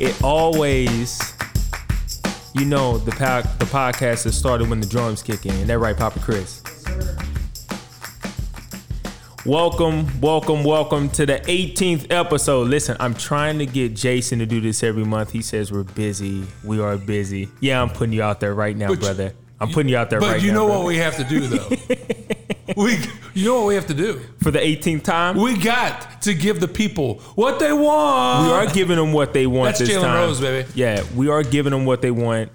It always, you know, the po- the podcast has started when the drums kick in. That right, Papa Chris? Welcome, welcome, welcome to the 18th episode. Listen, I'm trying to get Jason to do this every month. He says we're busy. We are busy. Yeah, I'm putting you out there right now, But brother. I'm putting you out there But right you now. know brother. what we have to do though. we, you know what we have to do. For the 18th time, We got to give the people what they want. we are giving them what they want That's this Jalen time. Rose, baby. Yeah, we are giving them what they want,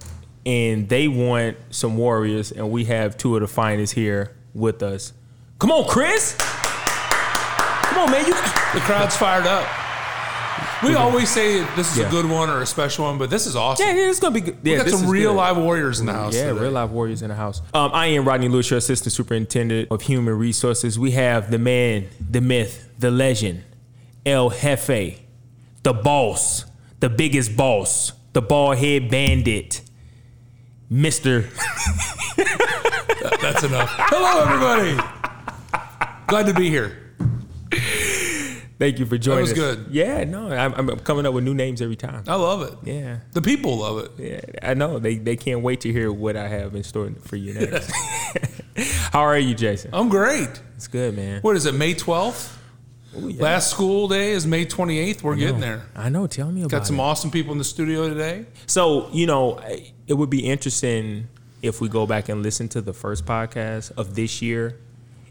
and they want some Warriors, and we have two of the finest here with us. Come on, Chris. Come on, man. You The crowd's fired up. We always say this is Yeah. a good one or a special one, but this is awesome. yeah, yeah, it's gonna be good. Yeah, we got this some is real good. live warriors in the house. Yeah, today. real life warriors in the house. Um, I am Rodney Lewis, your assistant superintendent of human resources. We have the man, the myth, the legend, El Jefe, the boss, the biggest boss, the bald head bandit, Mister. That's enough. Hello, everybody. Glad to be here. Thank you for joining. was us. good. Yeah, no, I'm, I'm coming up with new names every time. I love it. Yeah, The people love it. yeah, I know they they can't wait to hear what I have in store for you next. How are you, Jason? I'm great. It's good, man. What is it, May 12th? Ooh, yeah. Last school day is May 28th. We're getting there. I know. Tell me about Got some it. awesome people in the studio today. So, you know, it would be interesting if we go back and listen to the first podcast of this year.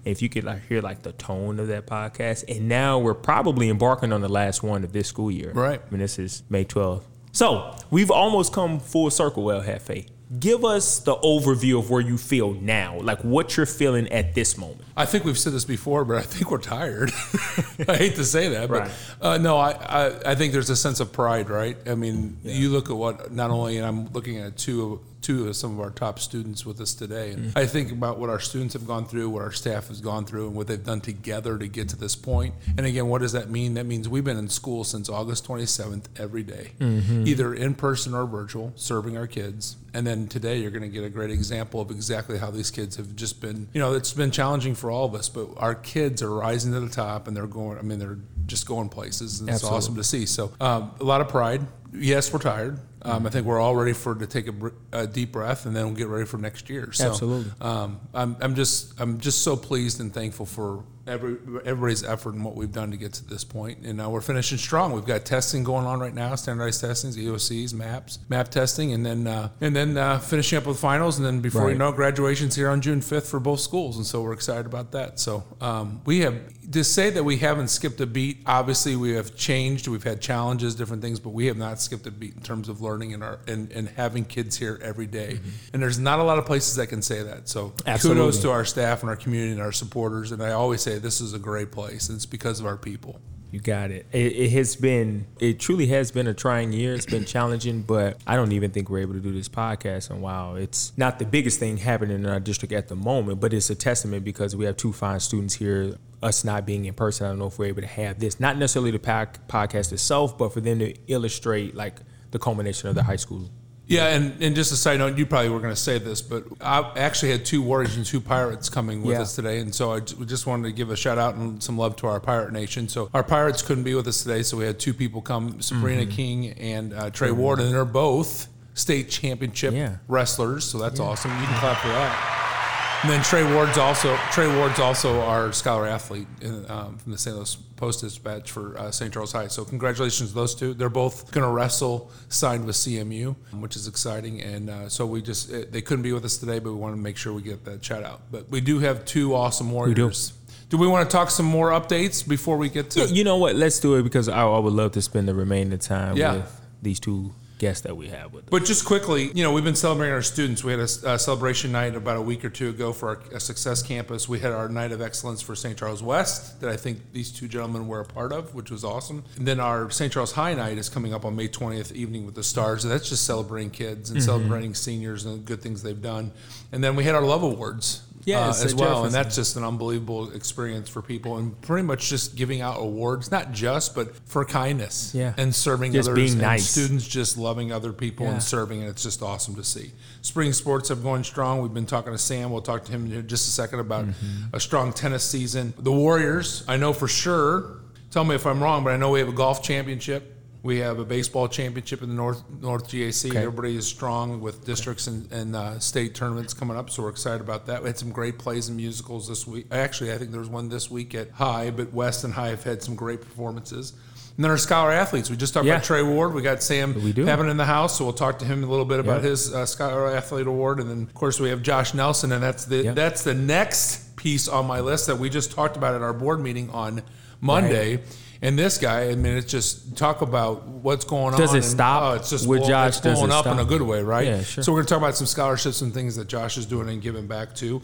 If you could like hear like the tone of that podcast. And now we're probably embarking on the last one of this school year. Right. I mean, this is May 12th. So we've almost come full circle, El Jefe. Give us the overview of where you feel now, like what you're feeling at this moment. I think we've said this before, but I think we're tired. I hate to say that, Right. but uh, no, I, I I think there's a sense of pride, right? I mean, you look at what not only, and I'm looking at two of two of some of our top students with us today, and Mm-hmm. I think about what our students have gone through, what our staff has gone through, and what they've done together to get to this point. And again, what does that mean? That means we've been in school since August 27th every day, Mm-hmm. either in person or virtual, serving our kids. And then today, you're going to get a great example of exactly how these kids have just been. You know, it's been challenging for all of us, but our kids are rising to the top, and they're going. I mean, they're just going places, and it's awesome to see. So, um, a lot of pride. Yes, we're tired. Um, I think we're all ready for to take a, br- a deep breath, and then we'll get ready for next year. So, Absolutely. Um, I'm, I'm just I'm just so pleased and thankful for every everybody's effort and what we've done to get to this point. And now we're finishing strong. We've got testing going on right now, standardized testings, EOCs, maps, map testing, and then uh, and then uh, finishing up with finals. And then before Right. you know, graduation's here on June 5th for both schools, and so we're excited about that. So um, we have to say that we haven't skipped a beat. Obviously, we have changed. We've had challenges, different things, but we have not skipped a beat in terms of learning and our and, and having kids here every day. And there's not a lot of places that can say that. So kudos to our staff and our community and our supporters. And I always say this is a great place. And it's because of our people. You got it. it. It has been, it truly has been a trying year. It's been challenging, but I don't even think we're able to do this podcast. And wow, it's not the biggest thing happening in our district at the moment, but it's a testament because we have two fine students here. Us not being in person, I don't know if we're able to have this. Not necessarily the podcast itself, but for them to illustrate like the culmination of the high school. Yeah, and, and just a side note, you probably were going to say this, but I actually had two Warriors and two Pirates coming with Yeah. us today, and so I just wanted to give a shout out and some love to our Pirate Nation. So our Pirates couldn't be with us today, so we had two people come, Sabrina Mm-hmm. King and uh, Trey Ward, and they're both state championship Yeah. wrestlers, so that's awesome. You can clap for that. And then Trey Ward's also Trey Ward's also our scholar athlete in, um, from the St. Louis Post Dispatch for uh, St. Charles High. So congratulations to those two. They're both going to wrestle signed with CMU, which is exciting. And uh, so we just uh, they couldn't be with us today, but we want to make sure we get that shout out. But we do have two awesome warriors. do. we want to talk some more updates before we get to? You know what? Let's do it because I, I would love to spend the remaining time Yeah. with these two guests that we have with us. But just quickly, you know, we've been celebrating our students. We had a, a celebration night about a week or two ago for our a Success Campus. We had our Night of Excellence for St. Charles West that I think these two gentlemen were a part of, which was awesome. And then our St. Charles High Night is coming up on May 20th, Evening with the Stars. That's just celebrating kids and mm-hmm. celebrating seniors and the good things they've done. And then we had our Love Awards. Yes, uh, as well, and that's just an unbelievable experience for people, and pretty much just giving out awards, not just, but for kindness, Yeah. and serving Just others, being and nice. students just loving other people Yeah. and serving, and it's just awesome to see. Spring sports have gone strong. We've been talking to Sam. We'll talk to him in just a second about Mm-hmm. a strong tennis season. The Warriors, I know for sure. Tell me if I'm wrong, but I know we have a golf championship We have a baseball championship in the North North GAC. Okay. Everybody is strong with districts and, and uh, state tournaments coming up, so we're excited about that. We had some great plays and musicals this week. Actually, I think there was one this week at High, but West and High have had some great performances. And then our scholar athletes. We just talked Yeah. about Trey Ward. We got Sam We do. Having in the house, so we'll talk to him a little bit about Yep. his uh, scholar athlete award. And then, of course, we have Josh Nelson, and that's the Yep. that's the next piece on my list that we just talked about at our board meeting on Monday. And this guy, I mean, it's just talk about what's going Does on. it and, stop oh, it's just with blow- Josh? it's Does blowing it up in a good way, right? Yeah, sure. So we're going to talk about some scholarships and things that Josh is doing and giving back to.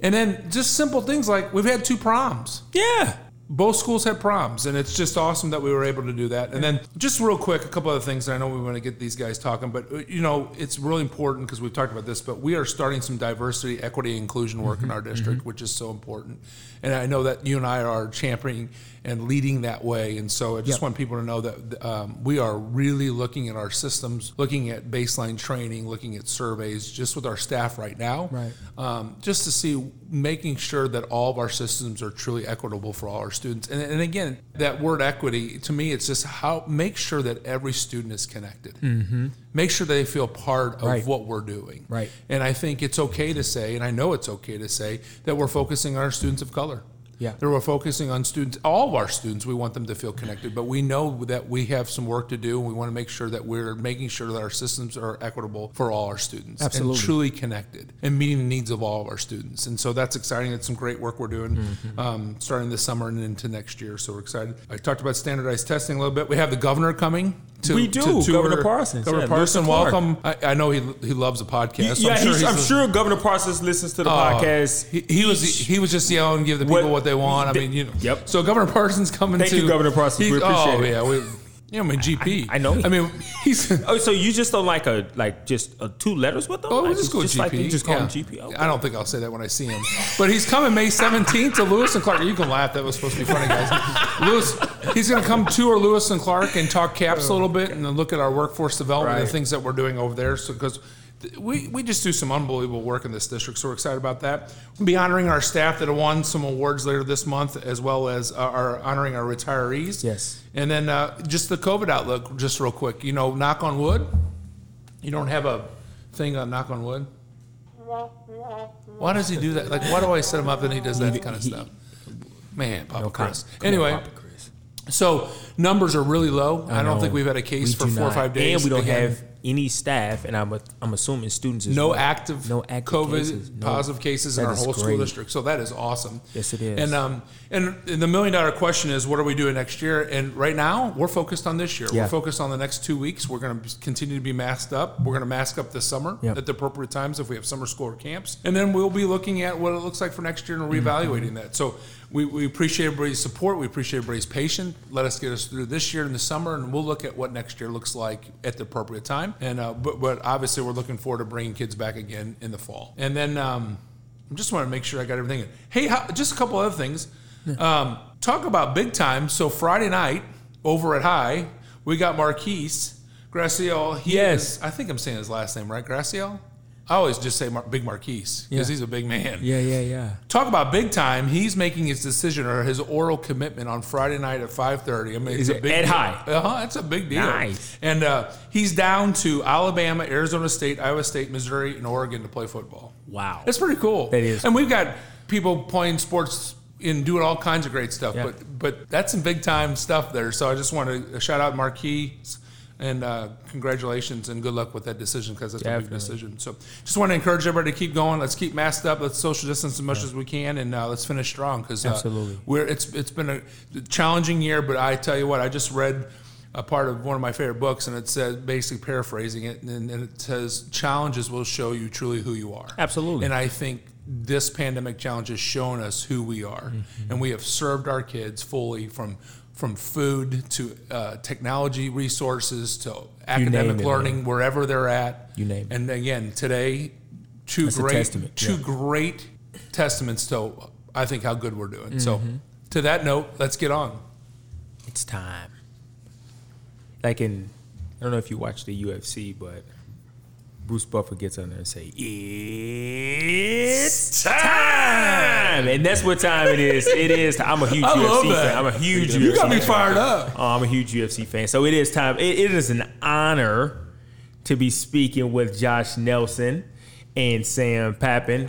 And then just simple things like we've had two proms Yeah. Both schools had proms, and it's just awesome that we were able to do that. And then, just real quick, a couple other things. I know we want to get these guys talking, but uh, you know, it's really important because we've talked about this. But we are starting some diversity, equity, inclusion work in our district, which is so important. And I know that you and I are championing and leading that way. And so, I just Yep. want people to know that um, we are really looking at our systems, looking at baseline training, looking at surveys, just with our staff right now, Right. um, just to see making sure that all of our systems are truly equitable for all our students. And, and again, that word equity to me, it's just how make sure that every student is connected. Mm-hmm. Make sure they feel part of Right. what we're doing. Right. And I think it's okay to say, and I know it's okay to say that we're focusing on our students of color. Yeah. That we're focusing on students, all of our students, we want them to feel connected, but we know that we have some work to do and we want to make sure that we're making sure that our systems are equitable for all our students Absolutely. and truly connected and meeting the needs of all of our students. And so that's exciting. It's some great work we're doing Mm-hmm. um, starting this summer and into next year. So we're excited. I talked about standardized testing a little bit. We have the governor coming. To, We do. to tour. Governor Parsons. Governor Yeah, Parson, welcome. I, I know he, he loves the podcast. so yeah, I'm sure, he's, I'm sure Governor Parsons listens to the Oh, podcast. He, he was he was just yelling, give the people What- what, they want. I mean, you know. Yep. So Governor Parsons coming Thank to you, Governor Parsons. We appreciate oh, it. yeah, we. You know, I mean, GP. I know. I mean, he's. Oh, so you just don't like a like just uh, two letters with them? Oh, like, just go just GP. Like just call yeah. him GP. Okay. I don't think I'll say that when I see him. But he's coming May 17th to Lewis and Clark. You can laugh. That was supposed to be funny, guys. Lewis, he's going to come to tour Lewis and Clark and talk caps a little bit and then look at our workforce development and Right. the things that we're doing over there. So, because we, we just do some unbelievable work in this district, so we're excited about that. We'll be honoring our staff that have won some awards later this month, as well as uh, our honoring our retirees. Yes. And then uh, just the COVID outlook, just real quick. You know, knock on wood. You don't have a thing on knock on wood. Why does he do that? Like, why do I set him up and he does that kind of stuff? Man, Papa No Chris. comment. Come on, Anyway, Papa Chris. so numbers are really low. I, don't think we've had a case We for four or five days. and we don't Again, have any staff, and I'm a, I'm assuming students as no well. active, no active COVID cases. No. positive cases in our whole school district. So that is awesome. Yes, it is. And um, and, and the million dollar question is, what are we doing next year? And right now, we're focused on this year. Yeah. We're focused on the next two weeks. We're going to continue to be masked up. We're going to mask up this summer Yep. at the appropriate times if we have summer school or camps, and then we'll be looking at what it looks like for next year and reevaluating Mm-hmm. that. So. We, we appreciate everybody's support. We appreciate everybody's patience. Let us get us through this year in the summer, and we'll look at what next year looks like at the appropriate time. And uh, but, but obviously, we're looking forward to bringing kids back again in the fall. And then um, I just want to make sure I got everything in. Hey, how, just a couple other things. Um, talk about big time. So Friday night over at High, we got Marquise Graciel. He Yes. is, I think I'm saying his last name right. Graciel. I always just say Mar- Big Marquise because Yeah. he's a big man. Yeah, yeah, yeah. Talk about big time. He's making his decision or his oral commitment on Friday night at 5:30. I mean, it's Is a big deal. High? Uh-huh, that's a big deal. Nice. And uh, he's down to Alabama, Arizona State, Iowa State, Missouri, and Oregon to play football. Wow. That's pretty cool. That is And we've got people playing sports and doing all kinds of great stuff. Yeah. But but that's some big time stuff there. So I just want to shout out Marquise and uh, congratulations and good luck with that decision because that's a big decision. So just want to encourage everybody to keep going. Let's keep masked up. Let's social distance as much as we can, and uh, let's finish strong because uh, Absolutely. we're it's it's been a challenging year. But I tell you what, I just read. A part of one of my favorite books, and it says, basically paraphrasing it, and, and it says, "Challenges will show you truly who you are." Absolutely. And I think this pandemic challenge has shown us who we are, Mm-hmm. and we have served our kids fully from from food to uh, technology resources to academic it, learning, wherever they're at. You name it. And again, today, two That's great two yeah. great testaments to I think how good we're doing. So, Mm-hmm. to that note, let's get on. It's time. Like in, I don't know if you watch the UFC, but Bruce Buffer gets on there and say, "It's time," and that's what time it is. It is. I'm a huge I love UFC that. fan. I'm a huge. UFC fan. You UFC got me fan. fired up. Oh, I'm a huge UFC fan. So it is time. It, it is an honor to be speaking with Josh Nelson and Sam Pappin.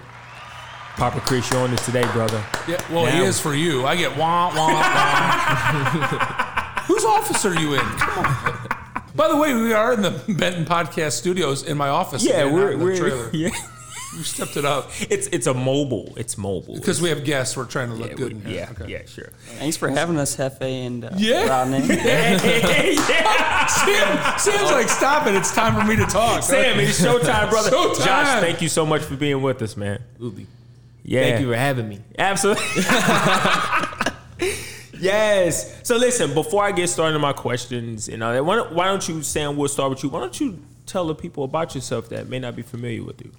Papa Chris, you're on this today, brother. Yeah, well, he Now- is for you. I get wah wah wah. Whose office are you in? Come on. By the way, we are in the Benton Podcast Studios in my office. Yeah, again, we're in the we're trailer. yeah. We stepped it up It's it's a mobile. It's mobile. because we have guests. We're trying to look yeah, good. we- yeah, Okay. yeah, sure. Thanks for having us, Jefe and uh, Yeah. Rodney. yeah. Sam, Sam's like, stop it! It's time for me to talk. Sam, it's showtime, brother. Showtime. Josh, thank you so much for being with us, man. Absolutely. Yeah. Thank you for having me. Absolutely. Yes. So listen, before I get started on my questions and all that, why don't, why don't you, Sam, we'll start with you. Why don't you tell the people about yourself that may not be familiar with you?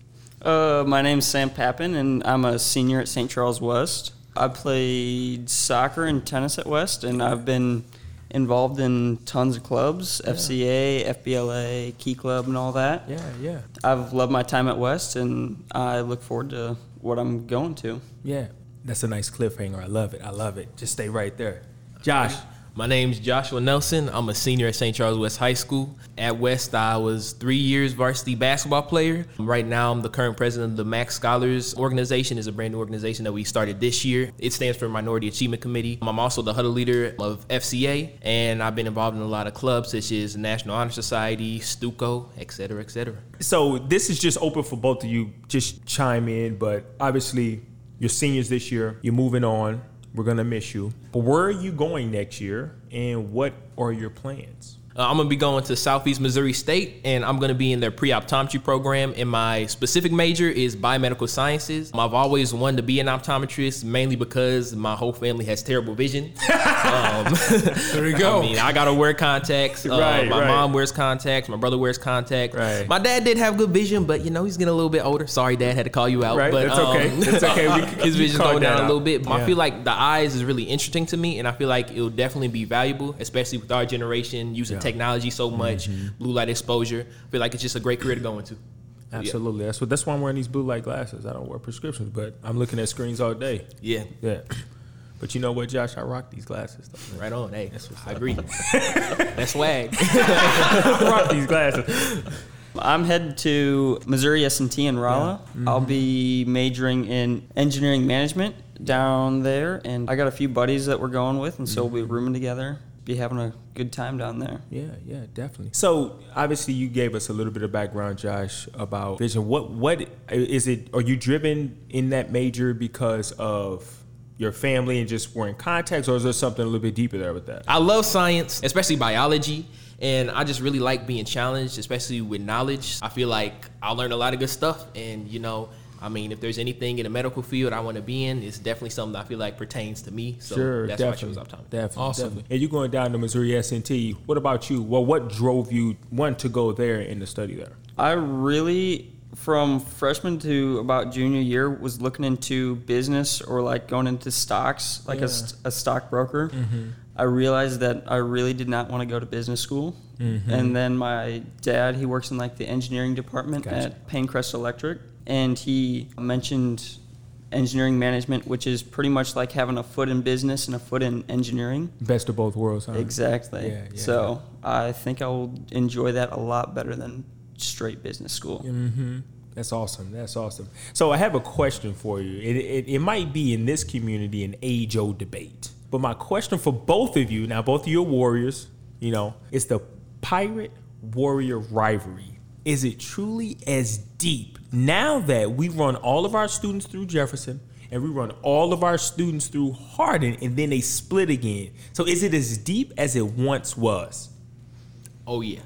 Uh, my name's Sam Pappin, and I'm a senior at St. Charles West. I played soccer and tennis at West, and I've been involved in tons of clubs FCA, FBLA, Key Club, and all that. Yeah, yeah. I've loved my time at West, and I look forward to what I'm going to. Yeah. That's a nice cliffhanger. I love it. I love it. Just stay right there. Josh. My name's Joshua Nelson. I'm a senior at St. Charles West High School. At West, I was three years varsity basketball player. Right now, I'm the current president of the MAC Scholars organization. is a brand new organization that we started this year. It stands for Minority Achievement Committee. I'm also the huddle leader of FCA, and I've been involved in a lot of clubs such as National Honor Society, Stuco, et cetera, et cetera. So this is just open for both of you. Just chime in, but obviously you're seniors this year. You're moving on. We're gonna miss you. But where are you going next year, and what are your plans? Uh, I'm gonna be going to Southeast Missouri State, and I'm gonna be in their pre-optometry program. And my specific major is biomedical sciences. I've always wanted to be an optometrist, mainly because my whole family has terrible vision. um, There you go. I mean, I gotta wear contacts. Uh, Right, my right. mom wears contacts. My brother wears contacts. Right. My dad did have good vision, but you know he's getting a little bit older. Sorry, Dad, had to call you out. Right, but, that's okay. um, That's okay. We- his vision's going down that a little bit. But Yeah. I feel like the eyes is really interesting to me, and I feel like it'll definitely be valuable, especially with our generation using technology so much, Mm-hmm. blue light exposure. I feel like it's just a great career to go into. Absolutely. That's what. That's why I'm wearing these blue light glasses. I don't wear prescriptions, but I'm looking at screens all day. Yeah, Yeah. But you know what, Josh? I rock these glasses. Though. right on. Hey, I agree. That's swag. I rock these glasses. I'm headed to Missouri S&T in Rolla. I'll be majoring in engineering management down there, and I got a few buddies that we're going with, and so we'll be rooming together, be having a good time down there. Yeah, yeah, definitely. So obviously, you gave us a little bit of background, Josh, about vision. What what is it? Are you driven in that major because of your family and just wearing contacts, or is there something a little bit deeper there with that? I love science, especially biology. And I just really like being challenged, especially with knowledge. I feel like I'll learn a lot of good stuff. And, you know, I mean, if there's anything in the medical field I want to be in, it's definitely something that I feel like pertains to me. So sure, that's definitely, why I chose optometry. definitely, Awesome. definitely. And you're going down to Missouri S&T. What about you? Well, what drove you one to go there and to study there? I really, from freshman to about junior year, was looking into business or like going into stocks, like a, st- a stockbroker. Mm-hmm. I realized that I really did not want to go to business school. Mm-hmm. And then my dad, he works in like the engineering department Gotcha. at Payne-Crest Electric, and he mentioned engineering management, which is pretty much like having a foot in business and a foot in engineering. Best of both worlds, huh? Exactly. Yeah, yeah, so I think I will enjoy that a lot better than straight business school. hmm That's awesome. That's awesome. So I have a question for you. It, it, it might be in this community an age old debate, but my question for both of you now, both of you are warriors. You know, is the pirate warrior rivalry. Is it truly as deep now that we run all of our students through Jefferson and we run all of our students through Hardin and then they split again? So is it as deep as it once was? Oh, yeah.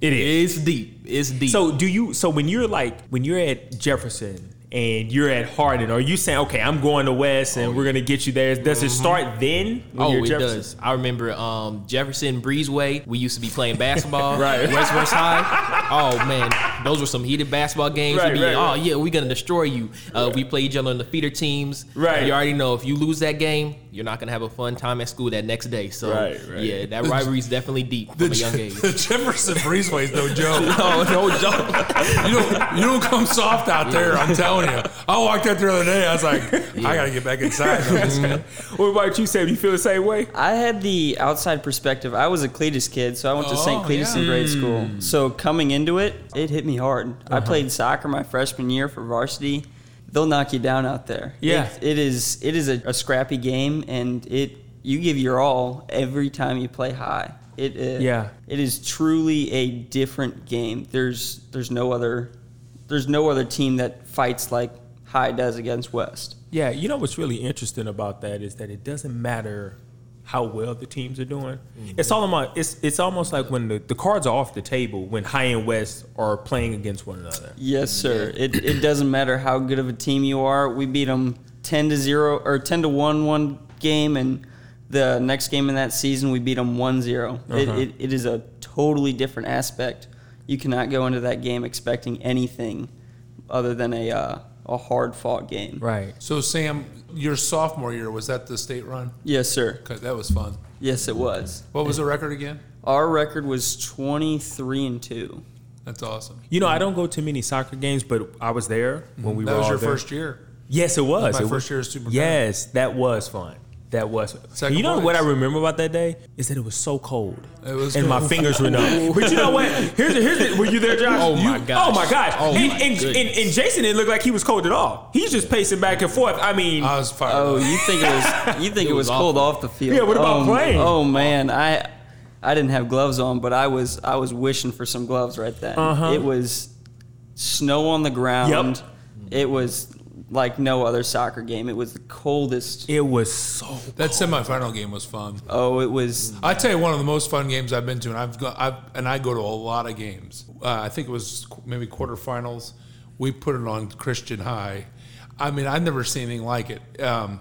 It It's deep. It's deep. So do you? So when you're like when you're at Jefferson and you're at Hardin, are you saying, okay, I'm going to West and we're gonna get you there? Does it start then? Oh, it Jefferson? does. I remember um, Jefferson Breezeway. We used to be playing basketball. Right. West West High. Oh man, those were some heated basketball games. Right, We'd be, right, oh right. yeah, we're gonna destroy you. Uh, We play each other in the feeder teams. Right. You already know if you lose that game, you're not gonna have a fun time at school that next day. So Right, right. yeah, that rivalry is definitely deep The, from a young Je- age. the Jefferson Breezeway is no joke. oh no joke. You don't, you don't come soft out there. I'm telling you. I walked out there the other day. I was like, I gotta get back inside. No, I'm just kidding. What about you, Sam? Do you feel the same way? I had the outside perspective. I was a Cletus kid, so I went to St. Oh, Cletus yeah. in grade school. So coming into it, it hit me hard. I played soccer my freshman year for varsity. They'll knock you down out there. Yeah. It, it is it is a, a scrappy game, and it you give your all every time you play high. It uh, Yeah. It is truly a different game. There's there's no other there's no other team that fights like High does against West. Yeah, you know what's really interesting about that is that it doesn't matter how well the teams are doing. Mm-hmm. It's all about it's it's almost like when the, the cards are off the table when High and West are playing against one another. Yes, sir. It, it doesn't matter how good of a team you are. We beat them ten to zero or ten to one one game, and the next game in that season we beat them 1-0. It, uh-huh. it, it is a totally different aspect. You cannot go into that game expecting anything other than a uh, a hard fought game. Right. So, Sam, your sophomore year was that the state run? Yes, sir. 'Cause that was fun. Yes, it was. What was the record again? Our record was twenty three and two. That's awesome. You know, I don't go to many soccer games, but I was there when we That were was all your there. first year. Yes, it was. My It first was- year as superintendent. Yes, that was fun. That was. Second you know what I remember about that day is that it was so cold. It was and my fingers were numb. But you know what? Here's the, here's the, were you there, Josh? Oh, my You- gosh. Oh my gosh! Oh, and, my and, and, and Jason didn't look like he was cold at all. He's just pacing back and forth. I mean, I was fired. Oh, up. you think it was you think It it was, was cold off the field? Yeah, what about oh, playing? Oh man, I I didn't have gloves on, but I was I was wishing for some gloves right then. Uh-huh. It was snow on the ground. Yep. It was like no other soccer game. It was the coldest. it was so. that semifinal game was fun. Oh, it was I tell you, one of the most fun games I've been to, and I've got, I've, and I go to a lot of games. Uh, I think it was qu- maybe quarterfinals. We put it on Christian High. I mean, I've never seen anything like it. Um,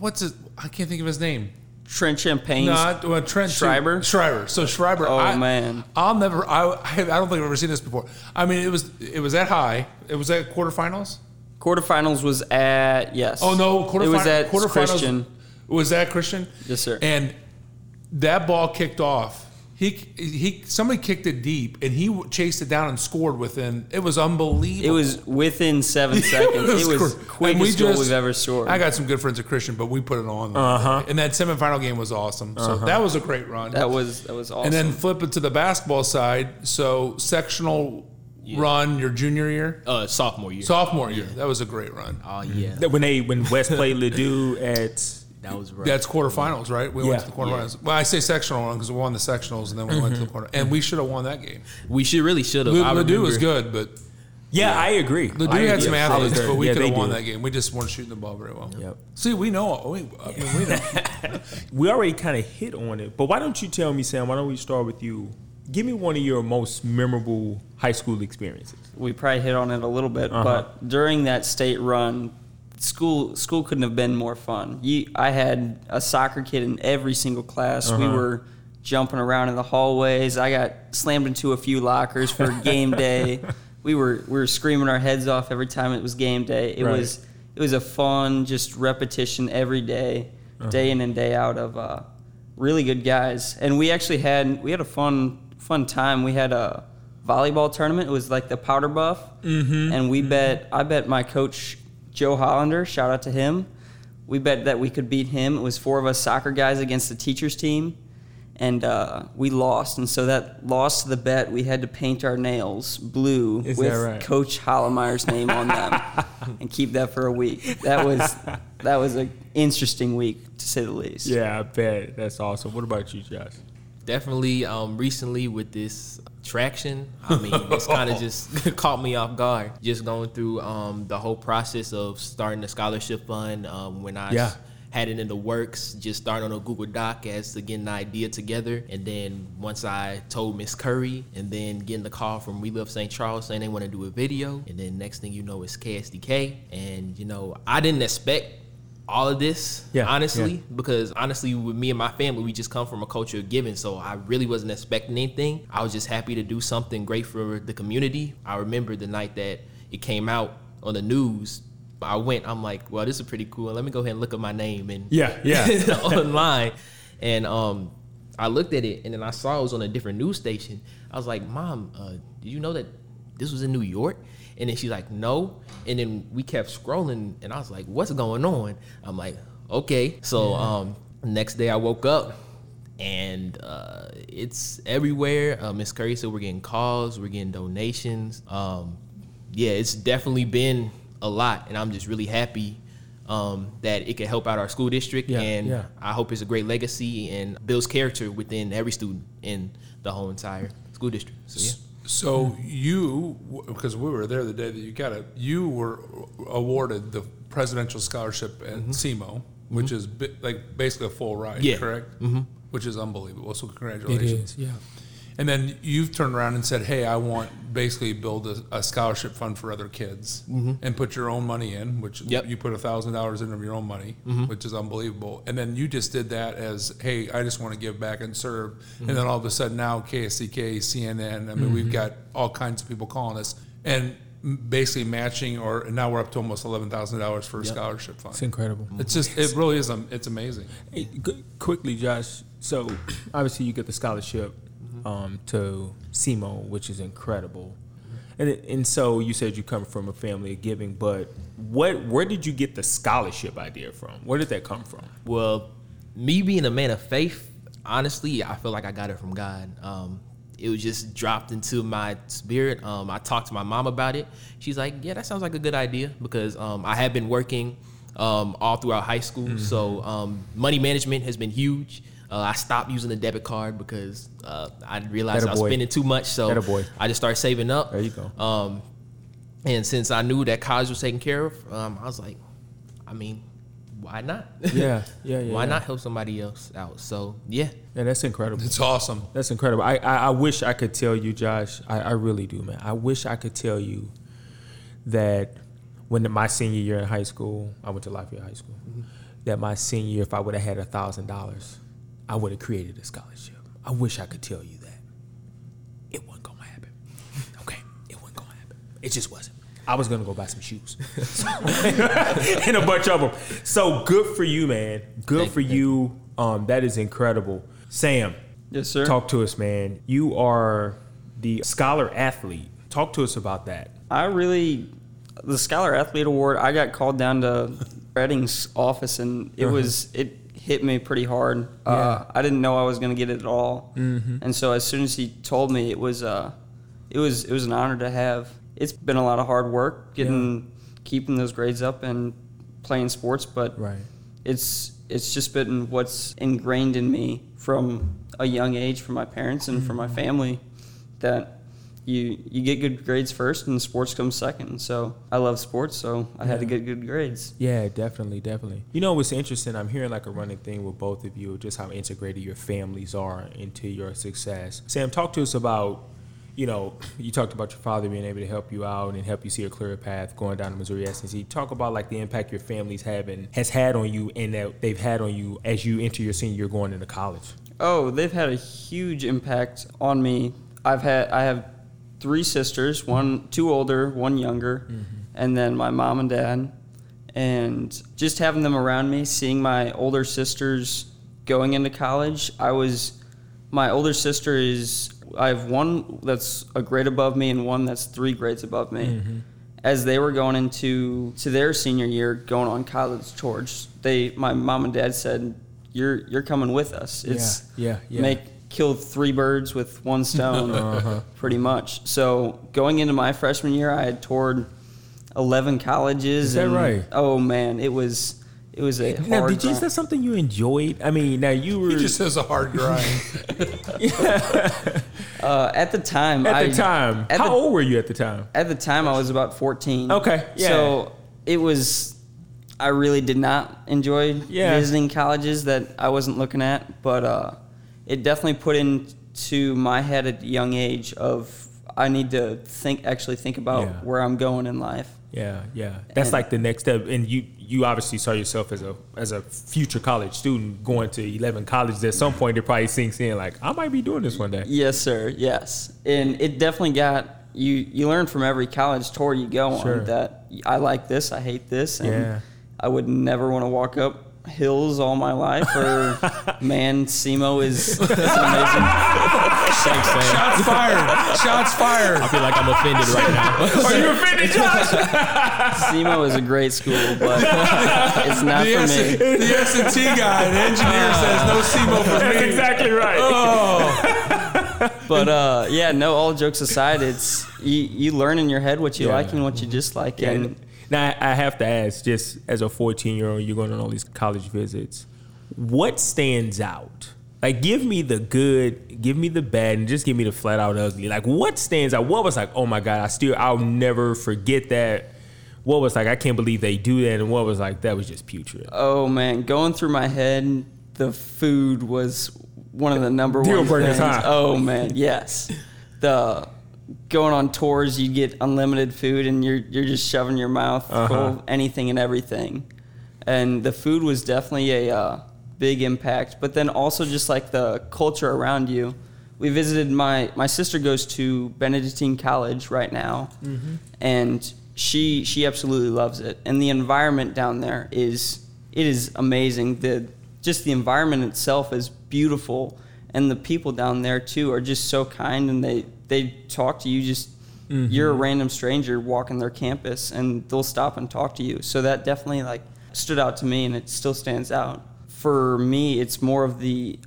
what's it? I can't think of his name. Trent Champagne. No, well, Trent too. Schreiber? Schreiber. So Schreiber. Oh, I, man. I'll never. I, I I don't think I've ever seen this before. I mean, it was it was at high. It was at quarterfinals. Quarterfinals was at yes. Oh no, quarterfinals. It was at quarterfinals. Christian. Was that Christian? Yes, sir. And that ball kicked off. He he somebody kicked it deep, and he chased it down and scored within. It was unbelievable. It was within seven seconds. It was, and quickest we just- we've ever scored. I got some good friends at Christian, but we put it on. Uh-huh. And that semifinal game was awesome. So that was a great run. that was that was awesome. And then flip it to the basketball side. So sectional run your junior year, Uh, sophomore year. sophomore year. That was a great run. oh yeah, That When they when West played Ladue at that was right. That's quarterfinals, right? We Yeah. went to the quarterfinals. Well, I say sectional run because we won the sectionals and then we went to the quarter. And we should have won that game. we should really should have. Lu- I Ladue was good, but yeah, I agree. Ladue I had agree. some athletes, but we Yeah, could have won did. that game. We just weren't shooting the ball very well. Yep. See, we know. We, I mean, we know. We already kind of hit on it, but why don't you tell me, Sam? Why don't we start with you? Give me one of your most memorable high school experiences. we probably hit on it a little bit, Uh-huh. but during that state run, school school couldn't have been more fun. You, I had a soccer kid in every single class. We Uh-huh. were jumping around in the hallways. I got slammed into a few lockers for game day. We were we were screaming our heads off every time it was game day. It Right. was it was a fun just repetition every day, Uh-huh. day in and day out of uh, really good guys. And we actually had we had a fun fun time. We had a volleyball tournament. It was like the powder buff, mm-hmm. and we bet. I bet my coach Joe Hollander. Shout out to him. We bet that we could beat him. It was four of us soccer guys against the teachers team, and uh, we lost. And so that loss to the bet, we had to paint our nails blue Is with right? Coach Hollemeyer's name on them, and keep that for a week. That was that was an interesting week to say the least. Yeah, I bet that's awesome. What about you, Josh? Definitely um, recently with this traction i mean it's kind of just caught me off guard just going through um, the whole process of starting the scholarship fund um, when i Yeah. had it in the works, just starting on a Google Doc as to getting the idea together. And then once I told Miss Curry, and then getting the call from We Love St. Charles saying they want to do a video, and then next thing you know, it's KSDK. And you know, I didn't expect all of this, Yeah, honestly, yeah. because honestly, with me and my family, we just come from a culture of giving. So I really wasn't expecting anything. I was just happy to do something great for the community. I remember the night that it came out on the news. I went, I'm like, well, this is pretty cool. Let me go ahead and look up my name and Yeah, yeah. online. And um, I looked at it and then I saw it was on a different news station. I was like, Mom, uh, did you know that this was in New York? And then she's like, No. And then we kept scrolling and I was like, What's going on? I'm like, Okay. So um, next day I woke up and uh, it's everywhere. Uh, Miss Curry said we're getting calls, we're getting donations. Um, yeah, it's definitely been a lot, and I'm just really happy um, that it can help out our school district, Yeah, and yeah. I hope it's a great legacy and builds character within every student in the whole entire school district. So yeah. So you, because we were there the day that you got it, you were awarded the presidential scholarship at SEMO, which is bi- like basically a full ride, Mm-hmm. Yeah. correct? Mm-hmm. Which is unbelievable. So congratulations. It is, yeah. And then you've turned around and said, "Hey, I want basically build a, a scholarship fund for other kids, and put your own money in, which Mm-hmm. Yep. Mm-hmm. you put a thousand dollars in of your own money, which is unbelievable. And then you just did that as, hey, I just want to give back and serve. Mm-hmm. And then all of a sudden now KSDK, CNN, I mean, we've got all kinds of people calling us and basically matching, or now we're up to almost eleven thousand dollars for a scholarship fund. It's incredible. It's just, it really is, it's amazing. Hey, quickly, Josh. So obviously you get the scholarship um, to SEMO, which is incredible. And it, and so you said you come from a family of giving, but what where did you get the scholarship idea from? Where did that come from? Well, me being a man of faith, honestly, I feel like I got it from God. Um, it was just dropped into my spirit. Um, I talked to my mom about it. She's like, "Yeah, that sounds like a good idea," because um, I have been working um, all throughout high school, so um, money management has been huge. Uh, I stopped using the debit card because uh, I realized I was Attaboy. spending too much, so Attaboy. I just started saving up. There you go. Um, and since I knew that college was taken care of, um, I was like, I mean, why not? Yeah, yeah, yeah. why yeah. not help somebody else out? So yeah, Yeah, that's incredible. It's awesome. That's incredible. I, I, I wish I could tell you, Josh. I, I really do, man. I wish I could tell you that when my senior year in high school, I went to Lafayette High School. That my senior year, if I would have had a thousand dollars, I would have created a scholarship. I wish I could tell you that. It wasn't gonna happen. Okay, it wasn't gonna happen. It just wasn't. I was gonna go buy some shoes and a bunch of them. So good for you, man. Good Thank for you. Um, that is incredible. Sam, Yes, sir. Talk to us, man. You are the scholar athlete. Talk to us about that. I really, the Scholar Athlete Award, I got called down to Redding's office and it was, it hit me pretty hard. Uh, I didn't know I was going to get it at all. Mm-hmm. And so as soon as he told me, it was, uh, it was, it was an honor to have. It's been a lot of hard work getting, keeping those grades up and playing sports, but Right. it's it's just been what's ingrained in me from a young age from my parents and from my family that you you get good grades first and sports comes second. So I love sports, so I had to get good grades. Yeah, definitely, definitely. You know what's interesting? I'm hearing like a running thing with both of you, just how integrated your families are into your success. Sam, talk to us about, you know, you talked about your father being able to help you out and help you see a clearer path going down to Missouri S&T. Talk about like the impact your family's having has had on you and that they've had on you as you enter your senior year going into college. Oh, they've had a huge impact on me. I've had I have three sisters, one two older, one younger, mm-hmm. and then my mom and dad. And just having them around me, seeing my older sisters going into college, I was my older sister is I have one that's a grade above me and one that's three grades above me. Mm-hmm. As they were going into to their senior year, going on college tours, they my mom and dad said, "You're you're coming with us. It's yeah, yeah. make kill three birds with one stone, Uh-huh. pretty much." So going into my freshman year, I had toured eleven colleges. Is that and, right? Oh man, it was it was a Now, hard did you, is that something you enjoyed? I mean, now you were He just has a hard grind. Uh, at the time. at I, the time. At How the, old were you at the time? At the time, I was about fourteen. Okay, yeah. So it was. I really did not enjoy Yeah. visiting colleges that I wasn't looking at, but uh, it definitely put into my head at a young age of I need to think actually think about Yeah. where I'm going in life. Yeah, yeah. That's And- like the next step. And you you obviously saw yourself as a as a future college student going to eleven colleges. At some point, it probably sinks in like I might be doing this one day. Yes, sir. Yes, and it definitely got you. You learn from every college tour you go Sure. on that I like this, I hate this, and Yeah. I would never want to walk up hills all my life. Or man, SEMO is it's amazing. Thanks, Sam. Shots fired. Shots fired. I feel like I'm offended right now. Are you offended, Josh? SEMO is a great school, but it's not The, for S- me. the S&T guy, the engineer says no SEMO for That's me. exactly right. Oh, But uh, yeah, no. All jokes aside, it's you, you learn in your head what you Yeah. like and what you dislike, and And now I have to ask, just as a 14 year old, you're going on all these college visits. What stands out? Like, give me the good, give me the bad, and just give me the flat out ugly. Like, what stands out? What was like, oh my god, I still, I'll never forget that. What was like, I can't believe they do that, and what was like, that was just putrid. Oh man, going through my head, the food was one of the number Deal one things. Oh man, yes. The going on tours, you get unlimited food, and you're you're just shoving your mouth Uh-huh. full of anything and everything. And the food was definitely a uh, big impact, but then also just like the culture around you. We visited my my sister goes to Benedictine College right now, Mm-hmm. and she she absolutely loves it. And the environment down there is it is amazing. The just the environment itself is beautiful, and the people down there too are just so kind, and they they talk to you just. You're a random stranger walking their campus, and they'll stop and talk to you. So that definitely like stood out to me, and it still stands out. For me, it's more of the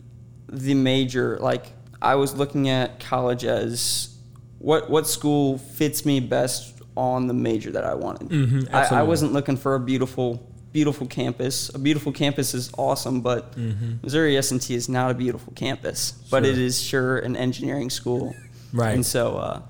the major. Like I was looking at college as what what school fits me best on the major that I wanted. Mhm, I, I wasn't looking for a beautiful beautiful campus. A beautiful campus is awesome, but Missouri S and T is not a beautiful campus, but it is sure an engineering school. Right. And so uh,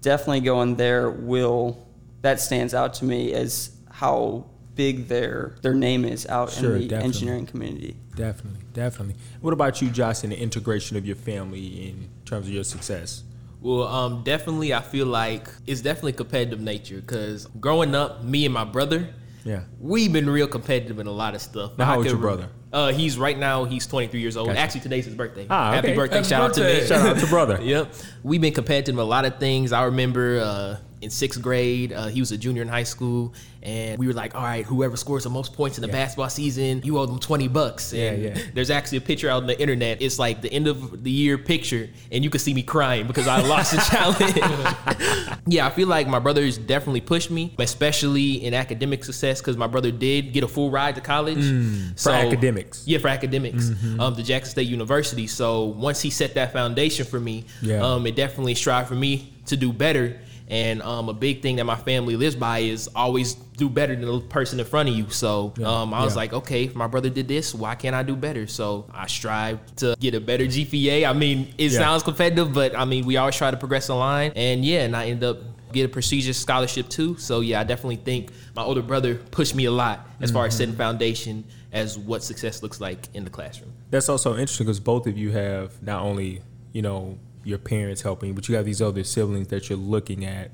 definitely going there will that stands out to me as how big their their name is out Sure, in the definitely. engineering community. Definitely, definitely. What about you, Josh, and the integration of your family in terms of your success? Well, um, definitely, I feel like it's definitely competitive nature because growing up, me and my brother, Yeah. we've been real competitive in a lot of stuff. Now, how I old's could your re- brother? Uh, he's right now he's 23 years old. Gotcha. Actually, today's his birthday. Ah, Happy okay. birthday! Happy Shout birthday. out to me. Shout out to brother. Yep, we've been competitive in a lot of things. I remember uh, in sixth grade, uh, he was a junior in high school, and we were like, "All right, whoever scores the most points in the basketball season, you owe them 20 bucks." Yeah, And yeah. There's actually a picture out on the internet. It's like the end of the year picture, and you can see me crying because I lost the challenge. yeah, I feel like my brothers definitely pushed me, especially in academic success, because my brother did get a full ride to college. Mm, for academics. Yeah, for academics, Mm-hmm. um, to Jackson State University. So once he set that foundation for me, Yeah. um, it definitely strived for me to do better. And um, a big thing that my family lives by is always do better than the person in front of you. So Yeah, um, I was yeah. like, okay, if my brother did this, why can't I do better? So I strive to get a better GPA. I mean, it Yeah. sounds competitive, but I mean, we always try to progress the line. And yeah, and I end up get a prestigious scholarship too. So yeah, I definitely think my older brother pushed me a lot as far Mm-hmm. as setting foundation as what success looks like in the classroom. That's also interesting because both of you have not only you know your parents helping, but you have these other siblings that you're looking at.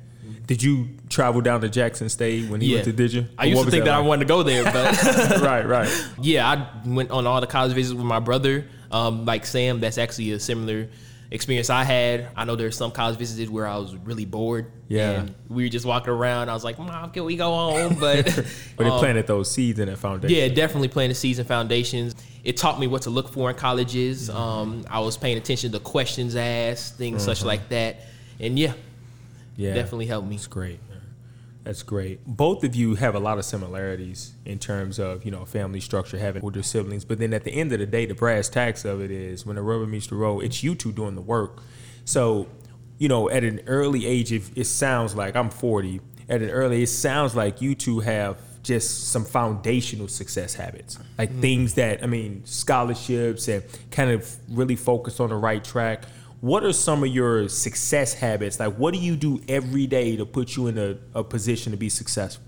Did you travel down to Jackson State when he went to? Did you? I used to think that, I like? wanted to go there, but right, right. yeah, I went on all the college visits with my brother. Um, like Sam, that's actually a similar experience I had. I know there's some college visits where I was really bored. Yeah. And we were just walking around. I was like, Mom, can we go home? But, But they um, planted those seeds in that foundation. yeah, definitely playing seeds season foundations. It taught me what to look for in colleges. Mm-hmm. Um, I was paying attention to questions asked, things such like that. And yeah, yeah, definitely helped me. It's great. man. That's great. Both of you have a lot of similarities in terms of you know family structure, having older siblings. But then at the end of the day, the brass tacks of it is when the rubber meets the road, it's you two doing the work. So, you know, at an early age, if it sounds like I'm 40. At an early, it sounds like you two have just some foundational success habits, like mm-hmm. things that I mean, scholarships and kind of really focus on the right track. What are some of your success habits? Like, what do you do every day to put you in a, a position to be successful?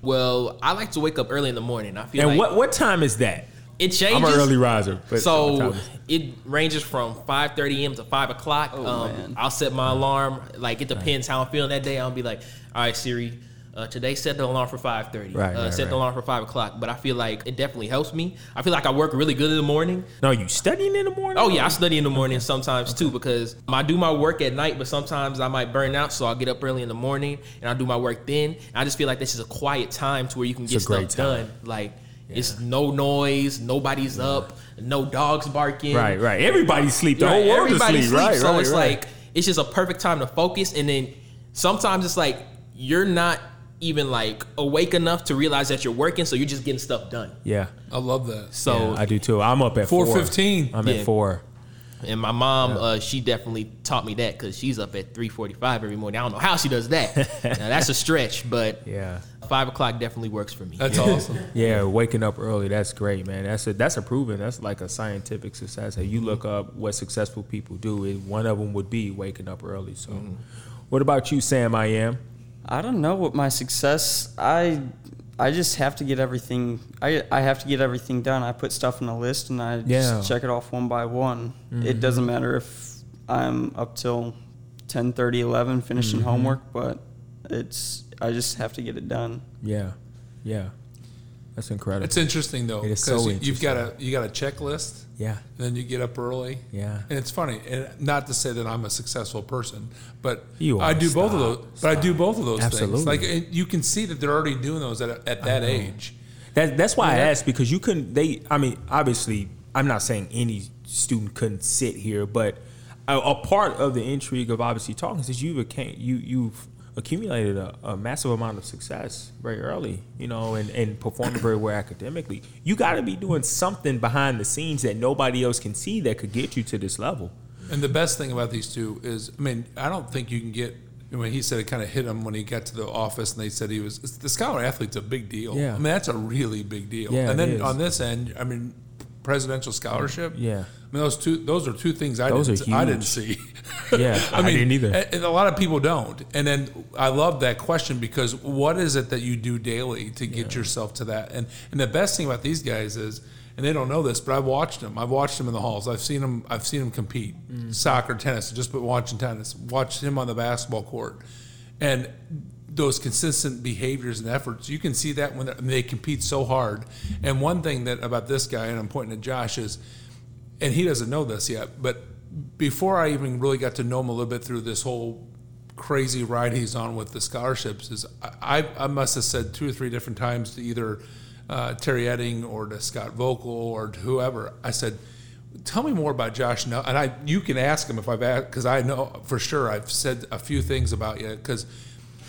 Well, I like to wake up early in the morning. I feel And like what what time is that? it changes. I'm an early riser. But So it ranges from 5:30 a.m. to 5 o'clock. Oh, um, man. I'll set my alarm. Like it depends how I'm feeling that day. I'll be like, all right, Siri. Uh, today set the alarm for 5.30 Right, uh, right, set the right. alarm for 5 o'clock but i feel like it definitely helps me i feel like i work really good in the morning no, you studying in the morning? Oh yeah, I study in the morning sometimes too because I do my work at night, but sometimes I might burn out, so I'll get up early in the morning and I do my work then. And I just feel like this is a quiet time to where you can get It's stuff done. Like it's no noise, nobody's up, no dogs barking. Right, right. Everybody sleep. The whole world is everybody asleep. sleeps, Right, so right, it's like it's just a perfect time to focus. And then sometimes it's like you're not even like awake enough to realize that you're working, so you're just getting stuff done. yeah. I love that. So Yeah, I do too. I'm up at 4:15. I'm Yeah. at 4. And my mom, uh, she definitely taught me that because she's up at three forty-five every morning. I don't know how she does that. now, that's a stretch, but Yeah. five o'clock definitely works for me. That's awesome. Yeah, waking up early, that's great, man. That's a that's a proven. That's like a scientific success. If you look up what successful people do, it, one of them would be waking up early. So, Mm-hmm. what about you, Sam? I am. I don't know what my success. I I just have to get everything. I I have to get everything done. I put stuff on a list and I Yeah. just check it off one by one. It mm-hmm. doesn't matter if I'm up till 10, 30, 11 finishing mm-hmm. homework, but it's I just have to get it done. Yeah, yeah, that's incredible. It's interesting though It is because so you've got a you got a checklist. Yeah, And then you get up early. Yeah. And it's funny, and not to say that I'm a successful person, but You I do both of those. Stop. But I do both of those Absolutely. things. Like you can see that they're already doing those at, at that age. that, that's why I Yeah. asked because you couldn't. They, I mean, obviously, I'm not saying any student couldn't sit here, but a, a part of the intrigue of obviously talking is you've you you've accumulated a, a massive amount of success very early, you know, and, and performing very well academically. You got to be doing something behind the scenes that nobody else can see that could get you to this level. And the best thing about these two is, I mean, I don't think you can get. When he said it kind of hit him when he got to the office, and they said he was the scholar athlete's a big deal. Yeah. I mean, that's a really big deal. Yeah, and then on this end, I mean, presidential scholarship. Yeah. I mean, those two those are two things I Those didn't I didn't see. Yeah, I didn't either. And and a lot of people don't. And then I love that question because what is it that you do daily to get yourself to that? And and the best thing about these guys is, and they don't know this, but I've watched them. I've watched them in the halls. I've seen them. I've seen them compete, Mm. soccer, tennis. Just but watching tennis, watched him on the basketball court, and those consistent behaviors and efforts. You can see that when they compete so hard. And one thing that about this guy, and I'm pointing at Josh, is and he doesn't know this yet, but before I even really got to know him a little bit through this whole crazy ride he's on with the scholarships, is I, I must have said two or three different times to either uh, Terry Edding or to Scott Vocal or to whoever, I said, "Tell me more about Josh." Now, and I you can ask him if I've asked because I know for sure I've said a few things about you because.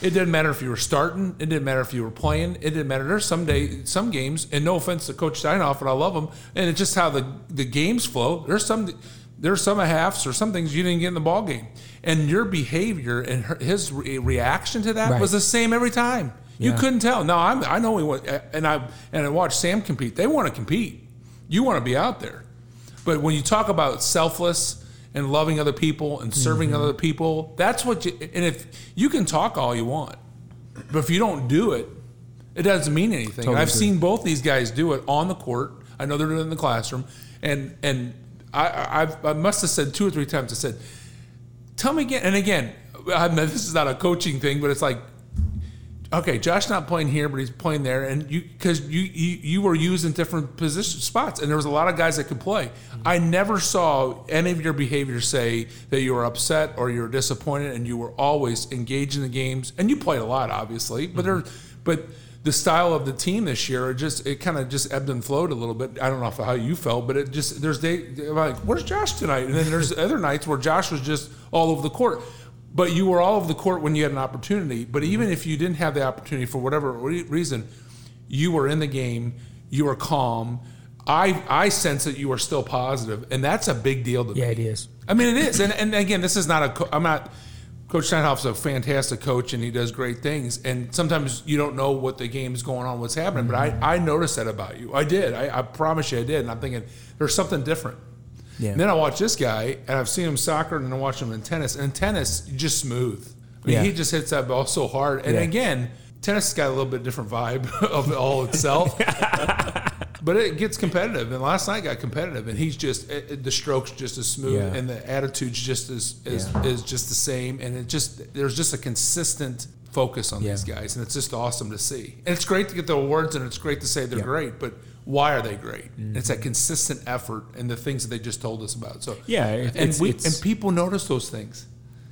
It didn't matter if you were starting. It didn't matter if you were playing. It didn't matter. There's some day, some games, and no offense to Coach Steinhoff, and I love him, and it's just how the the games flow. There's some there's some halves or some things you didn't get in the ball game, and your behavior and her, his re- reaction to that Right. was the same every time. You couldn't tell. Now I'm, I know he went, and I and I watched Sam compete. They want to compete. You want to be out there, but when you talk about selfless and loving other people and serving Mm-hmm. other people, that's what you. And if you can talk all you want, but if you don't do it, it doesn't mean anything. Totally I've agree. seen both these guys do it on the court. I know they're doing it in the classroom, and and I I, I've- I must have said two or three times. I said, "Tell me again." And again, I mean, this is not a coaching thing, but it's like, okay, Josh not playing here, but he's playing there, and you because you, you you were used in different position spots, and there was a lot of guys that could play. Mm-hmm. I never saw any of your behavior say that you were upset or you were disappointed, and you were always engaged in the games, and you played a lot, obviously, but mm-hmm. there, but. The style of the team this year, it just it kind of just ebbed and flowed a little bit. I don't know how you felt, but it just there's day like, where's Josh tonight? And then there's other nights where Josh was just all over the court. But you were all over the court when you had an opportunity. But mm-hmm. even if you didn't have the opportunity for whatever re- reason, you were in the game. You were calm. I I sense that you are still positive, and that's a big deal to Yeah, me. it is. I mean, it is. And, and again, this is not a. Co- I'm not. Coach Steinhoff's a fantastic coach, and he does great things. And sometimes you don't know what the game's going on, what's happening. But I, mm-hmm. I noticed that about you. I did. I, I promise you, I did. And I'm thinking there's something different. Yeah. And then I watch this guy, and I've seen him soccer, and then I watch him in tennis. And tennis, just smooth. I mean, Yeah. he just hits that ball so hard. And Yeah. again, tennis has got a little bit different vibe of it all itself. but it gets competitive, and last night got competitive, and he's just it, it- the strokes just as smooth, Yeah. and the attitude's just as is, is just the same, and it just there's just a consistent focus on these guys, and it's just awesome to see. And it's great to get the awards, and it's great to say they're great, but why are they great? Mm-hmm. It's that consistent effort and the things that they just told us about. So Yeah, it- and we and people notice those things.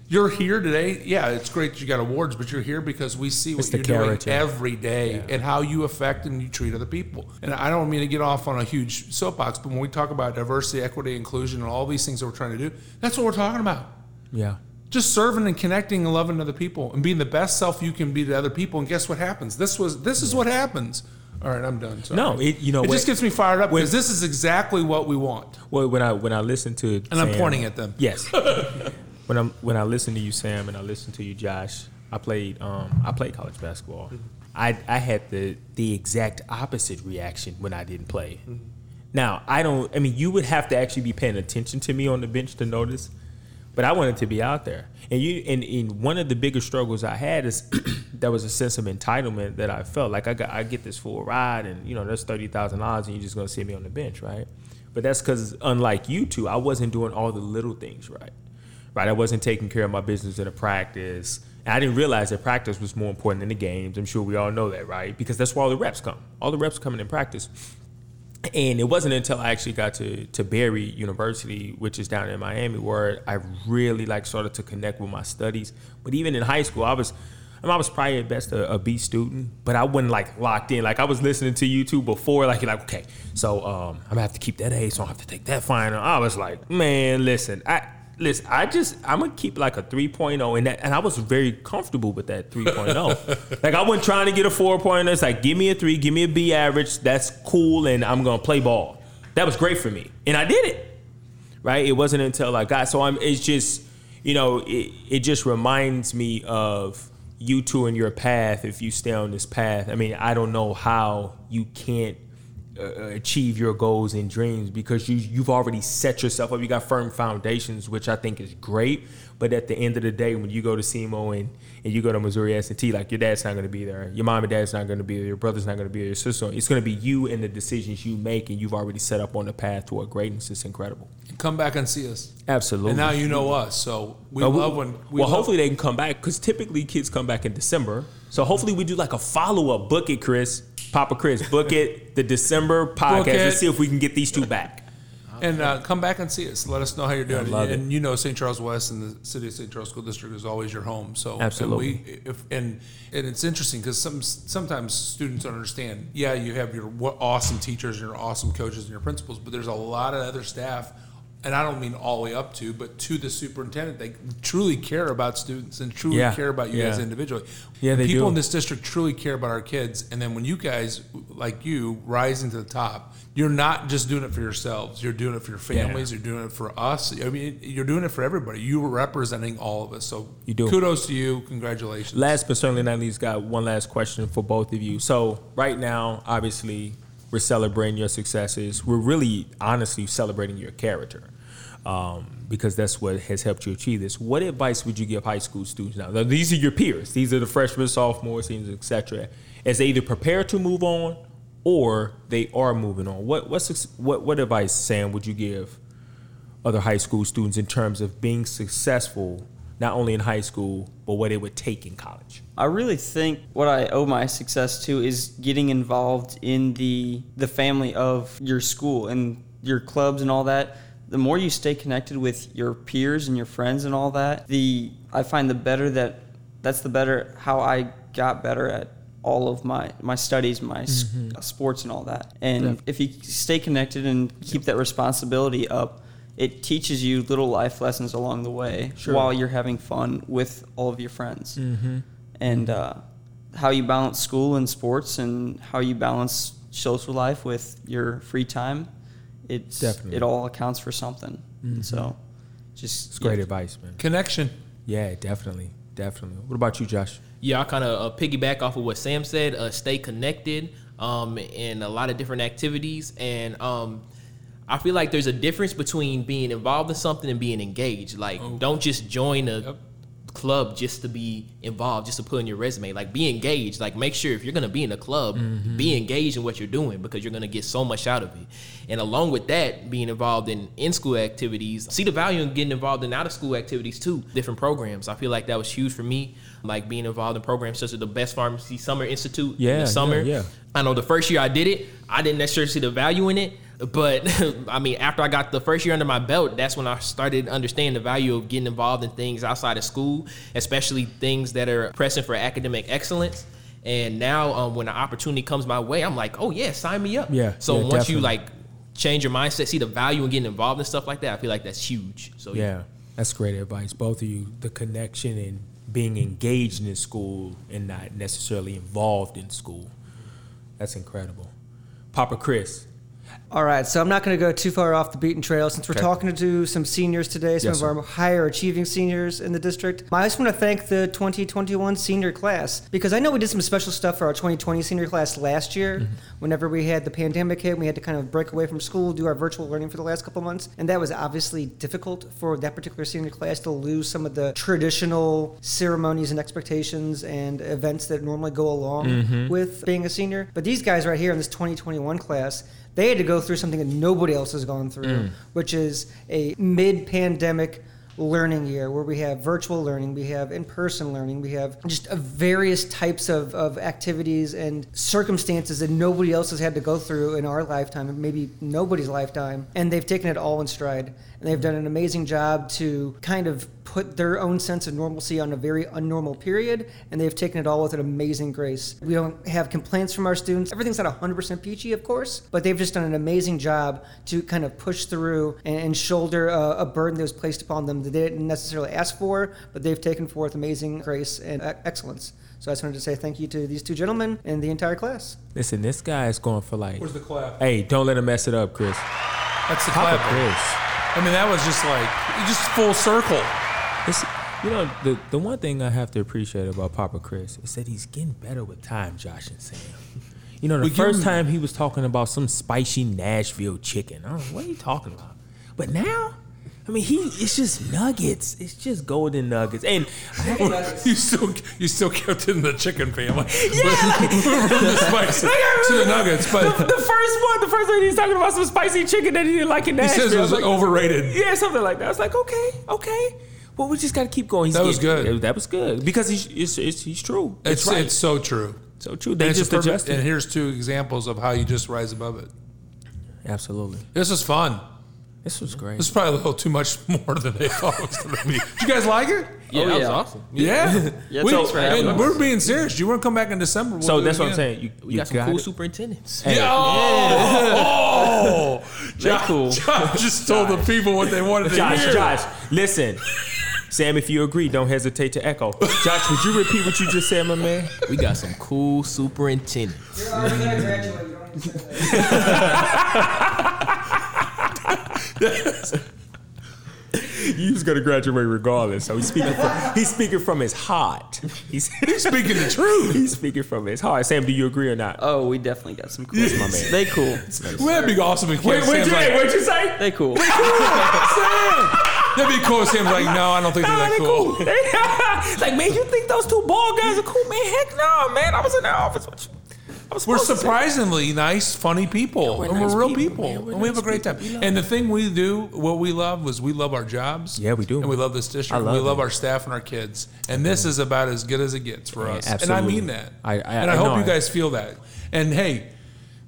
You're here today. Yeah, it's great that you got awards, but you're here because we see what you're doing every day and how you affect and you treat other people. And I don't mean to get off on a huge soapbox, but when we talk about diversity, equity, inclusion, and all these things that we're trying to do, that's what we're talking about. Yeah. Just serving and connecting and loving other people and being the best self you can be to other people. And guess what happens? This was this is what happens. All right, I'm done. Sorry. No, it- you know it what- just gets me fired up because this is exactly what we want. Well, when I when I listen to And I'm pointing at them. Yes. when I'm when I listen to you, Sam, and I listen to you, Josh. I played um, I played college basketball. Mm-hmm. I I had the the exact opposite reaction when I didn't play. Mm-hmm. Now I don't. I mean, you would have to actually be paying attention to me on the bench to notice. But I wanted to be out there, and you. And, and one of the biggest struggles I had is there was a sense of entitlement that I felt like I got I get this full ride, and you know that's thirty thousand dollars, and you're just gonna sit me on the bench, right? But that's because unlike you two, I wasn't doing all the little things right. Right, I wasn't taking care of my business in a practice. And I didn't realize that practice was more important than the games. I'm sure we all know that, right? Because that's where all the reps come. All the reps coming in practice. And it wasn't until I actually got to to Barry University, which is down in Miami, where I really like started to connect with my studies. But even in high school, I was I, mean, I was probably at best a, a B student, but I wasn't like locked in. Like I was listening to you two before, like you're like, okay, so um, I'm gonna have to keep that A, so I have to take that final. I was like, man, listen, I listen, I just I'm gonna keep like a 3.0 and that and I was very comfortable with that 3.0. like I wasn't trying to get a 4.0. It's like give me a three, give me a B average. That's cool, and I'm gonna play ball. That was great for me, and I did it. Right? It wasn't until I got so I'm. It's just you know it it just reminds me of you two and your path. If you stay on this path, I mean I don't know how you can't uh, achieve your goals and dreams because you you've already set yourself up. You got firm foundations, which I think is great. But at the end of the day, when you go to SEMO and, and you go to Missouri S&T, like your dad's not going to be there, your mom and dad's not going to be there, your brother's not going to be there, your sister. It's going to be you and the decisions you make, and you've already set up on the path toward greatness. It's incredible. Come back and see us. Absolutely. And now you know us, so we love when. We well, love- hopefully they can come back because typically kids come back in December. So hopefully we do like a follow up. Book it, Chris. Papa Chris, book it. The December podcast. Let's see if we can get these two back. And uh, come back and see us. Let us know how you're doing. love and you know, St. Charles West and the city of St. Charles School District is always your home. So and Absolutely. we, if, and and it's interesting because some sometimes students don't understand. Yeah, you have your awesome teachers and your awesome coaches and your principals, but there's a lot of other staff. And I don't mean all the way up to, but to the superintendent, they truly care about students and truly Yeah, care about you guys yeah. individually. Yeah, they People do. in this district truly care about our kids. And then when you guys, like you, rising to the top, you're not just doing it for yourselves. You're doing it for your families. You're doing it for us. I mean, you're doing it for everybody. You are representing all of us. So You do. kudos to you. Congratulations. Last but certainly not least, got one last question for both of you. So right now, obviously, we're celebrating your successes. We're really, honestly, celebrating your character. Um, because that's what has helped you achieve this. What advice would you give high school students now? Now, These are your peers. These are the freshmen, sophomores, seniors, etc. As they either prepare to move on or they are moving on. What what's what what advice, Sam, would you give other high school students in terms of being successful, not only in high school, but what it would take in college? I really think what I owe my success to is getting involved in the the family of your school and your clubs and all that. The more you stay connected with your peers and your friends and all that, the I find the better that that's the better how I got better at all of my my studies, my s- mm-hmm. sports and all that. And if you stay connected and keep that responsibility up, it teaches you little life lessons along the way Sure. while you're having fun with all of your friends and uh, how you balance school and sports and how you balance social life with your free time. It's Definitely. it all accounts for something. And so, just It's great advice, man. Connection. Yeah, definitely, definitely. What about you, Josh? Yeah, I kind of uh, piggyback off of what Sam said. Uh, stay connected um, in a lot of different activities, and um, I feel like there's a difference between being involved in something and being engaged. Like, don't just join a club just to be involved, just to put in your resume. Like be engaged. Like make sure if you're gonna be in a club, Mm-hmm. be engaged in what you're doing because you're gonna get so much out of it. And along with that, being involved in in school activities, see the value in getting involved in out of school activities too. Different programs. I feel like that was huge for me. Like being involved in programs such as the Best Pharmacy Summer Institute in Yeah, the summer. yeah, yeah. I know the first year I did it, I didn't necessarily see the value in it. But I mean, after I got the first year under my belt, that's when I started understanding the value of getting involved in things outside of school, especially things that are pressing for academic excellence. And now, um, when an opportunity comes my way, I'm like, oh yeah, sign me up. Yeah, So yeah, once definitely. you like change your mindset, see the value in getting involved in stuff like that, I feel like that's huge. So Yeah, that's great advice. Both of you, the connection and being engaged in school and not necessarily involved in school. That's incredible. Papa Chris. All right, so I'm not going to go too far off the beaten trail since we're Okay. talking to some seniors today, some Yes, of sir. our higher achieving seniors in the district. I just want to thank the 2021 senior class because I know we did some special stuff for our 2020 senior class last year Mm-hmm. whenever we had the pandemic hit. We had to kind of break away from school, do our virtual learning for the last couple months. And that was obviously difficult for that particular senior class to lose some of the traditional ceremonies and expectations and events that normally go along Mm-hmm. with being a senior. But these guys right here in this 2021 class, they had to go through something that nobody else has gone through, Mm. which is a mid pandemic learning year where we have virtual learning, we have in person learning, we have just a various types of, of activities and circumstances that nobody else has had to go through in our lifetime, and maybe nobody's lifetime. And they've taken it all in stride. And they've done an amazing job to kind of put their own sense of normalcy on a very unnormal period, and they've taken it all with an amazing grace. We don't have complaints from our students. Everything's not 100% peachy, of course, but they've just done an amazing job to kind of push through and, and shoulder a, a burden that was placed upon them that they didn't necessarily ask for, but they've taken forth amazing grace and excellence. So I just wanted to say thank you to these two gentlemen and the entire class. Listen, this guy is going for like. Where's the clap? Hey, don't let him mess it up, Chris. That's the Papa clap. Chris. I mean, that was just like just full circle. It's, you know, the, the one thing I have to appreciate about Papa Chris is that he's getting better with time, Josh and Sam. You know, the give first time he was talking about some spicy Nashville chicken. I don't know, what are you talking about? But now, I mean, he it's just nuggets. It's just golden nuggets. And have You still you still kept it in the chicken family. yeah, From the spice to the nuggets, but the first one, the first one he's talking about some spicy chicken that he didn't like in Nashville. he says it was like, overrated. yeah, something like that. I was like, okay, okay. Well, we just got to keep going. He's That was getting- good. Uh, that was good because he's it's, it's, he's true. It's right. it's so true. so true. They And, it's just perfect- adjusted. and here's two examples of how you just rise above it. Absolutely. This is fun. This was great. This is probably a little too much more than they thought it was going to be. Did you guys like it? yeah, Oh, that was awesome. Yeah. Yeah, We- thanks for having and us. we're being serious. You want to come back in December? we'll so do it that's what I'm again. saying. You, We you got some cool it. superintendents. Hey, Oh, Josh, cool. Josh just told the people what they wanted to Josh, hear. Josh, listen. Sam, if you agree, don't hesitate to echo. Josh, would you repeat what you just said, my man? We got some cool superintendents. You're already going to graduate. You don't need to say that. You was gonna graduate regardless. So he's speaking from he's speaking from his heart. He's, he's speaking the truth. He's speaking from his heart. Sam, do you agree or not? Oh, we definitely got some cool. my man. They cool. Well, that'd be awesome if Wait, wait, Sam's like, what'd you say? They cool. Sam. That'd be cool. if Sam's like, no, I don't think they're Nah, that they cool. Like, man, you think those two bald guys are cool? Man, heck no, man. I was in the office with you. We're supposed to say- surprisingly nice, funny people, we're and nice we're real people, people, man. We're and we have a great people. time. We love And the thing we do, what we love, was we love our jobs. Yeah, we do. and we love this district. Love we love our staff and our kids. And this is about as good as it gets for Yeah, us. And I mean that. I- I- and I I, hope know you guys feel that. And hey.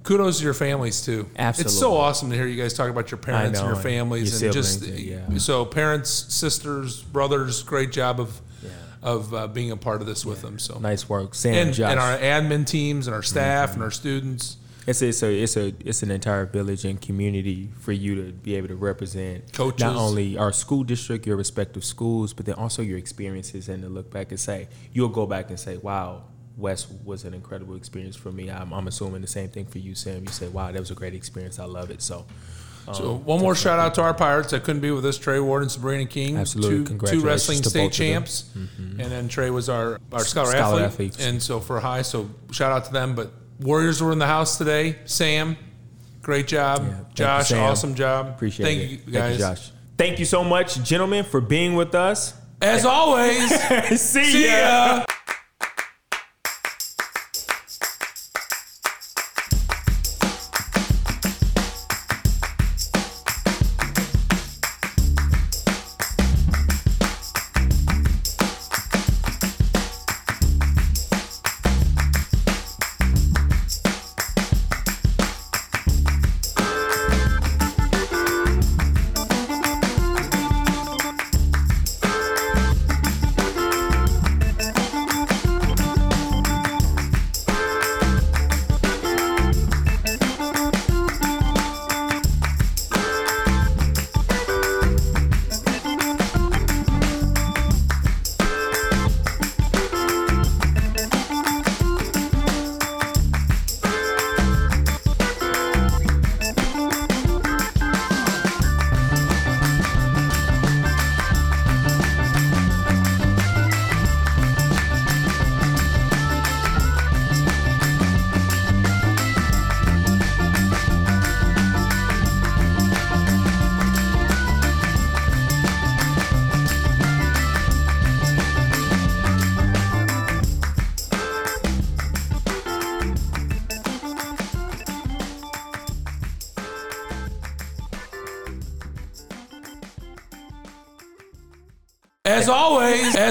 Kudos to your families too. Absolutely, It's so awesome to hear you guys talk about your parents know, and your and families your and just yeah. so parents, sisters, brothers. Great job of of uh, being a part of this with them. So Nice work, Sam. and, and our admin teams and our staff Mm-hmm. and our students. It's a, it's a it's a it's an entire village and community for you to be able to represent Coaches. not only our school district, your respective schools, but then also your experiences and to look back and say you'll go back and say, "Wow, West was an incredible experience for me." I'm, I'm assuming the same thing for you, Sam. You said, "Wow, that was a great experience. I love it." So, um, So one more shout out to our Pirates that couldn't be with us, Trey Ward and Sabrina King. Absolutely. Two, two wrestling to state them. Mm-hmm. champs. And then Trey was our, our scholar, Scholar athlete. And so for high, so shout out to them. But Warriors were in the house today. Sam, great job. Yeah, thank you, Josh, awesome job. appreciate Thank it. you Thank you, Josh. Thank you so much, gentlemen, for being with us. As always, See, see ya. As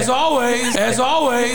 as always, as always.